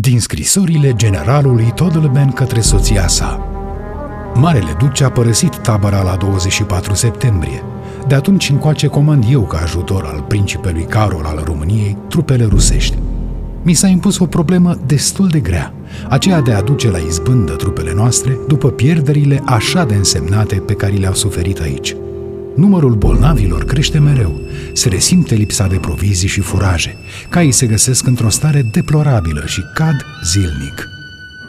Din scrisorile generalului Todelben către soția sa. Marele duce a părăsit tabăra la 24 septembrie. De atunci încoace comand eu ca ajutor al principelui Carol al României trupele rusești. Mi s-a impus o problemă destul de grea, aceea de a aduce la izbândă trupele noastre după pierderile așa de însemnate pe care le-au suferit aici. Numărul bolnavilor crește mereu, se resimte lipsa de provizii și furaje, caii se găsesc într-o stare deplorabilă și cad zilnic.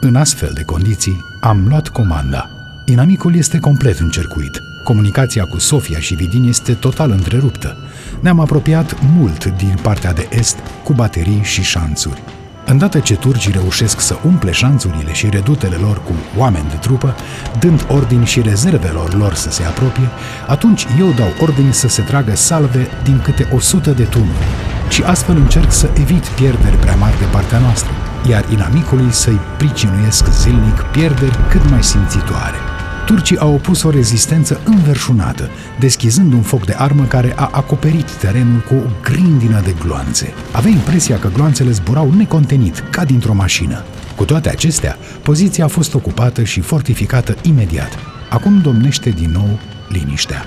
În astfel de condiții, am luat comanda. Inamicul este complet încercuit. Comunicația cu Sofia și Vidin este total întreruptă. Ne-am apropiat mult din partea de est cu baterii și șanțuri. Îndată ce turcii reușesc să umple șanțurile și redutele lor cu oameni de trupă, dând ordini și rezervelor lor să se apropie, atunci eu dau ordini să se tragă salve din câte o sută de tunuri și astfel încerc să evit pierderi prea mari de partea noastră, iar inamicului să-i pricinuiesc zilnic pierderi cât mai simțitoare turcii au opus o rezistență înverșunată, deschizând un foc de armă care a acoperit terenul cu o grindină de gloanțe. Avea impresia că gloanțele zburau necontenit, ca dintr-o mașină. Cu toate acestea, poziția a fost ocupată și fortificată imediat. Acum domnește din nou liniștea.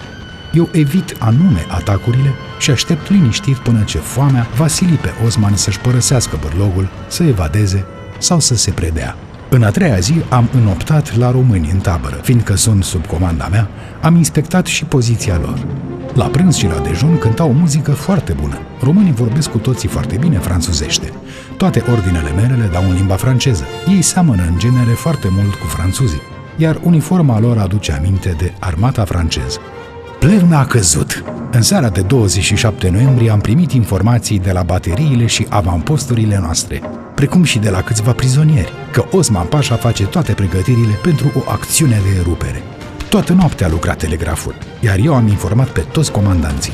Eu evit anume atacurile și aștept liniștit până ce foamea va sili pe Osman să-și părăsească bărlogul, să evadeze sau să se predea. În a treia zi am înoptat la români în tabără, fiindcă sunt sub comanda mea, am inspectat și poziția lor. La prânz și la dejun cânta o muzică foarte bună. Românii vorbesc cu toții foarte bine franțuzește. Toate ordinele mele le dau în limba franceză. Ei seamănă în genere foarte mult cu franțuzii, iar uniforma lor aduce aminte de armata franceză. Plevna a căzut. În seara de 27 noiembrie am primit informații de la bateriile și avamposturile noastre precum și de la câțiva prizonieri, că Osman Pașa face toate pregătirile pentru o acțiune de erupere. Toată noaptea a lucrat telegraful, iar eu am informat pe toți comandanții.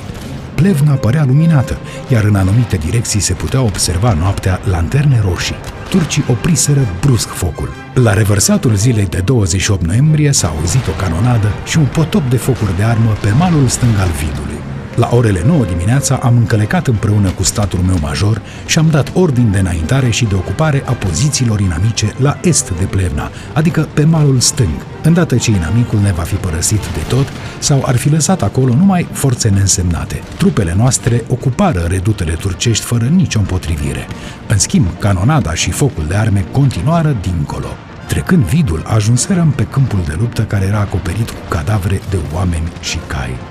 Plevna părea luminată, iar în anumite direcții se putea observa noaptea lanterne roșii. Turcii opriseră brusc focul. La revărsatul zilei de 28 noiembrie s-a auzit o canonadă și un potop de focuri de armă pe malul stâng al vidului. La orele 9 dimineața am încălecat împreună cu statul meu major și am dat ordin de înaintare și de ocupare a pozițiilor inamice la est de Plevna, adică pe malul stâng, îndată ce inamicul ne va fi părăsit de tot sau ar fi lăsat acolo numai forțe neînsemnate. Trupele noastre ocupară redutele turcești fără nicio împotrivire. În schimb, canonada și focul de arme continuară dincolo. Trecând vidul, ajunserăm pe câmpul de luptă care era acoperit cu cadavre de oameni și cai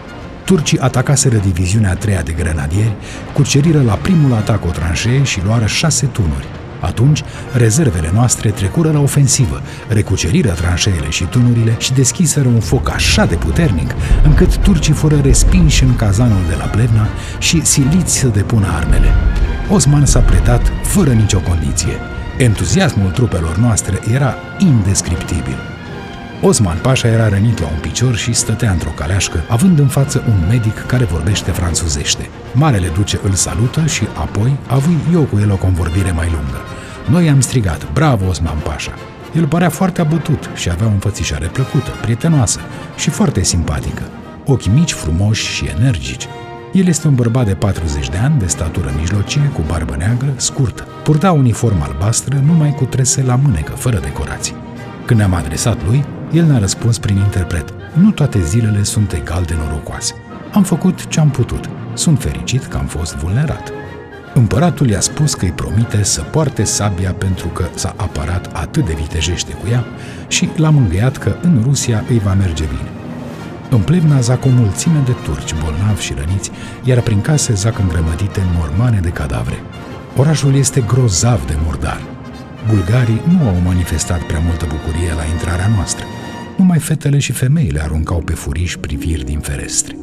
turcii atacaseră diviziunea a treia de grenadieri, cuceriră la primul atac o tranșee și luară șase tunuri. Atunci, rezervele noastre trecură la ofensivă, recuceriră tranșeele și tunurile și deschiseră un foc așa de puternic, încât turcii fură respinși în cazanul de la Plevna și siliți să depună armele. Osman s-a predat fără nicio condiție. Entuziasmul trupelor noastre era indescriptibil. Osman Pașa era rănit la un picior și stătea într-o caleașcă, având în față un medic care vorbește franțuzește. Marele duce îl salută și apoi avui eu cu el o convorbire mai lungă. Noi am strigat, bravo Osman Pașa! El părea foarte abătut și avea o înfățișare plăcută, prietenoasă și foarte simpatică. Ochi mici, frumoși și energici. El este un bărbat de 40 de ani, de statură mijlocie, cu barbă neagră, scurtă. Purta uniformă albastră, numai cu trese la mânecă, fără decorații. Când ne-am adresat lui, el ne-a răspuns prin interpret. Nu toate zilele sunt egal de norocoase. Am făcut ce am putut. Sunt fericit că am fost vulnerat. Împăratul i-a spus că îi promite să poarte sabia pentru că s-a apărat atât de vitejește cu ea și l-a mângâiat că în Rusia îi va merge bine. În Plevna zac o mulțime de turci bolnavi și răniți, iar prin case zac îngrămădite mormane de cadavre. Orașul este grozav de murdar. Bulgarii nu au manifestat prea multă bucurie la intrarea noastră numai fetele și femeile aruncau pe furiș priviri din ferestre.